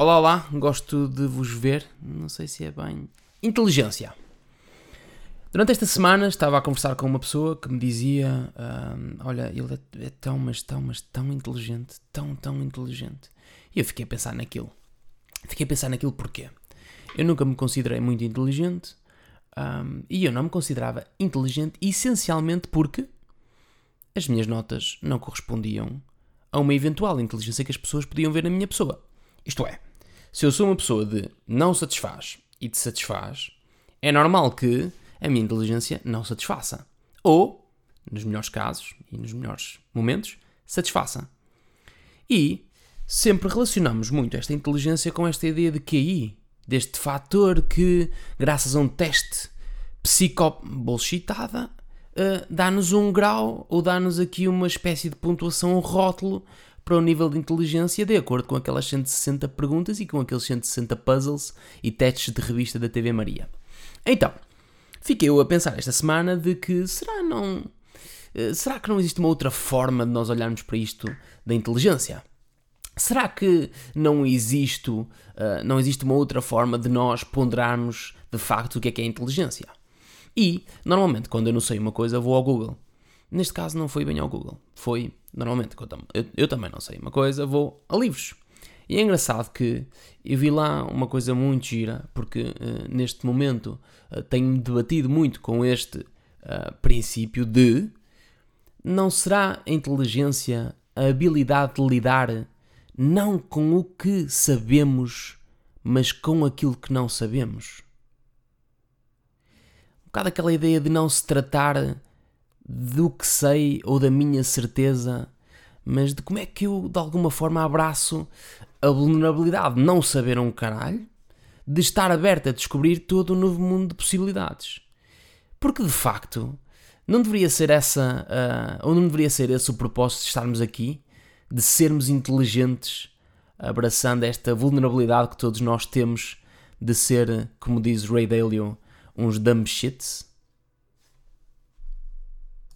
Olá, olá, gosto de vos ver. Não sei se é bem. Inteligência. Durante esta semana estava a conversar com uma pessoa que me dizia: hum, Olha, ele é, é tão, mas tão, mas tão inteligente, tão, tão inteligente. E eu fiquei a pensar naquilo. Fiquei a pensar naquilo porquê? Eu nunca me considerei muito inteligente hum, e eu não me considerava inteligente essencialmente porque as minhas notas não correspondiam a uma eventual inteligência que as pessoas podiam ver na minha pessoa. Isto é, se eu sou uma pessoa de não satisfaz e te satisfaz, é normal que a minha inteligência não satisfaça. Ou, nos melhores casos e nos melhores momentos, satisfaça. E sempre relacionamos muito esta inteligência com esta ideia de QI, deste fator que, graças a um teste psico-bullshitada, uh, dá-nos um grau ou dá-nos aqui uma espécie de pontuação, um rótulo para o nível de inteligência de acordo com aquelas 160 perguntas e com aqueles 160 puzzles e testes de revista da TV Maria. Então, fiquei eu a pensar esta semana de que será não eh, será que não existe uma outra forma de nós olharmos para isto da inteligência? Será que não existe, uh, não existe uma outra forma de nós ponderarmos de facto o que é que é inteligência? E, normalmente, quando eu não sei uma coisa, vou ao Google. Neste caso, não foi bem ao Google. Foi Normalmente, eu, eu também não sei uma coisa, vou a livros. E é engraçado que eu vi lá uma coisa muito gira, porque uh, neste momento uh, tenho-me debatido muito com este uh, princípio de não será a inteligência a habilidade de lidar não com o que sabemos, mas com aquilo que não sabemos? Um bocado aquela ideia de não se tratar do que sei ou da minha certeza, mas de como é que eu de alguma forma abraço a vulnerabilidade de não saber um caralho, de estar aberto a descobrir todo um novo mundo de possibilidades. Porque de facto, não deveria ser essa, uh, ou não deveria ser esse o propósito de estarmos aqui, de sermos inteligentes, abraçando esta vulnerabilidade que todos nós temos de ser, como diz Ray Dalio, uns dumb shits?